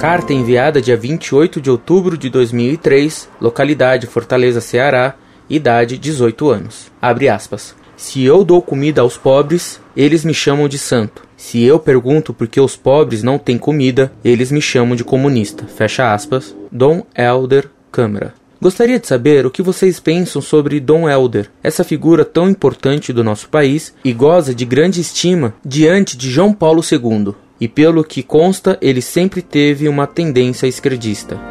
Carta enviada dia 28 de outubro de 2003, localidade Fortaleza, Ceará, idade 18 anos. Abre aspas. Se eu dou comida aos pobres, eles me chamam de santo. Se eu pergunto por que os pobres não têm comida, eles me chamam de comunista. Fecha aspas. Dom Helder Câmara. Gostaria de saber o que vocês pensam sobre Dom Helder, essa figura tão importante do nosso país e goza de grande estima diante de João Paulo II. E pelo que consta, ele sempre teve uma tendência esquerdista.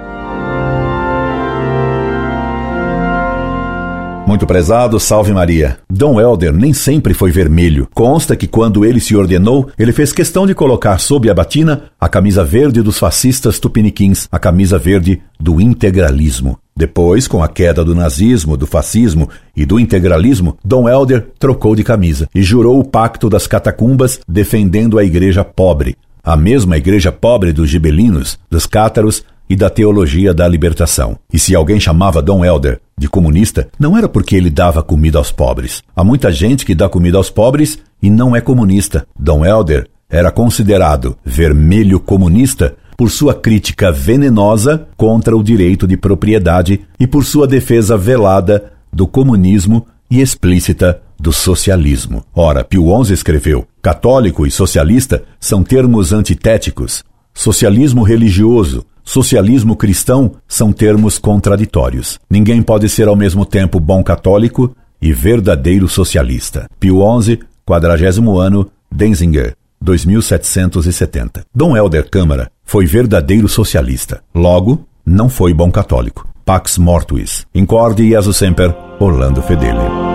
Muito prezado, salve Maria. Dom Helder nem sempre foi vermelho. Consta que quando ele se ordenou, ele fez questão de colocar sob a batina a camisa verde dos fascistas tupiniquins, a camisa verde do integralismo. Depois, com a queda do nazismo, do fascismo e do integralismo, Dom Helder trocou de camisa e jurou o pacto das catacumbas defendendo a igreja pobre, a mesma igreja pobre dos gibelinos, dos cátaros e da teologia da libertação. E se alguém chamava Dom Helder de comunista, não era porque ele dava comida aos pobres. Há muita gente que dá comida aos pobres e não é comunista. Dom Helder era considerado vermelho comunista por sua crítica venenosa contra o direito de propriedade e por sua defesa velada do comunismo e explícita do socialismo. Ora, Pio XI escreveu: católico e socialista são termos antitéticos. Socialismo religioso, socialismo cristão são termos contraditórios. Ninguém pode ser ao mesmo tempo bom católico e verdadeiro socialista. Pio XI, quadragésimo ano, Denzinger, 2770. Dom Helder Câmara foi verdadeiro socialista. Logo, não foi bom católico. Pax Mortuis. Incorde Jesus Semper, Orlando Fedeli.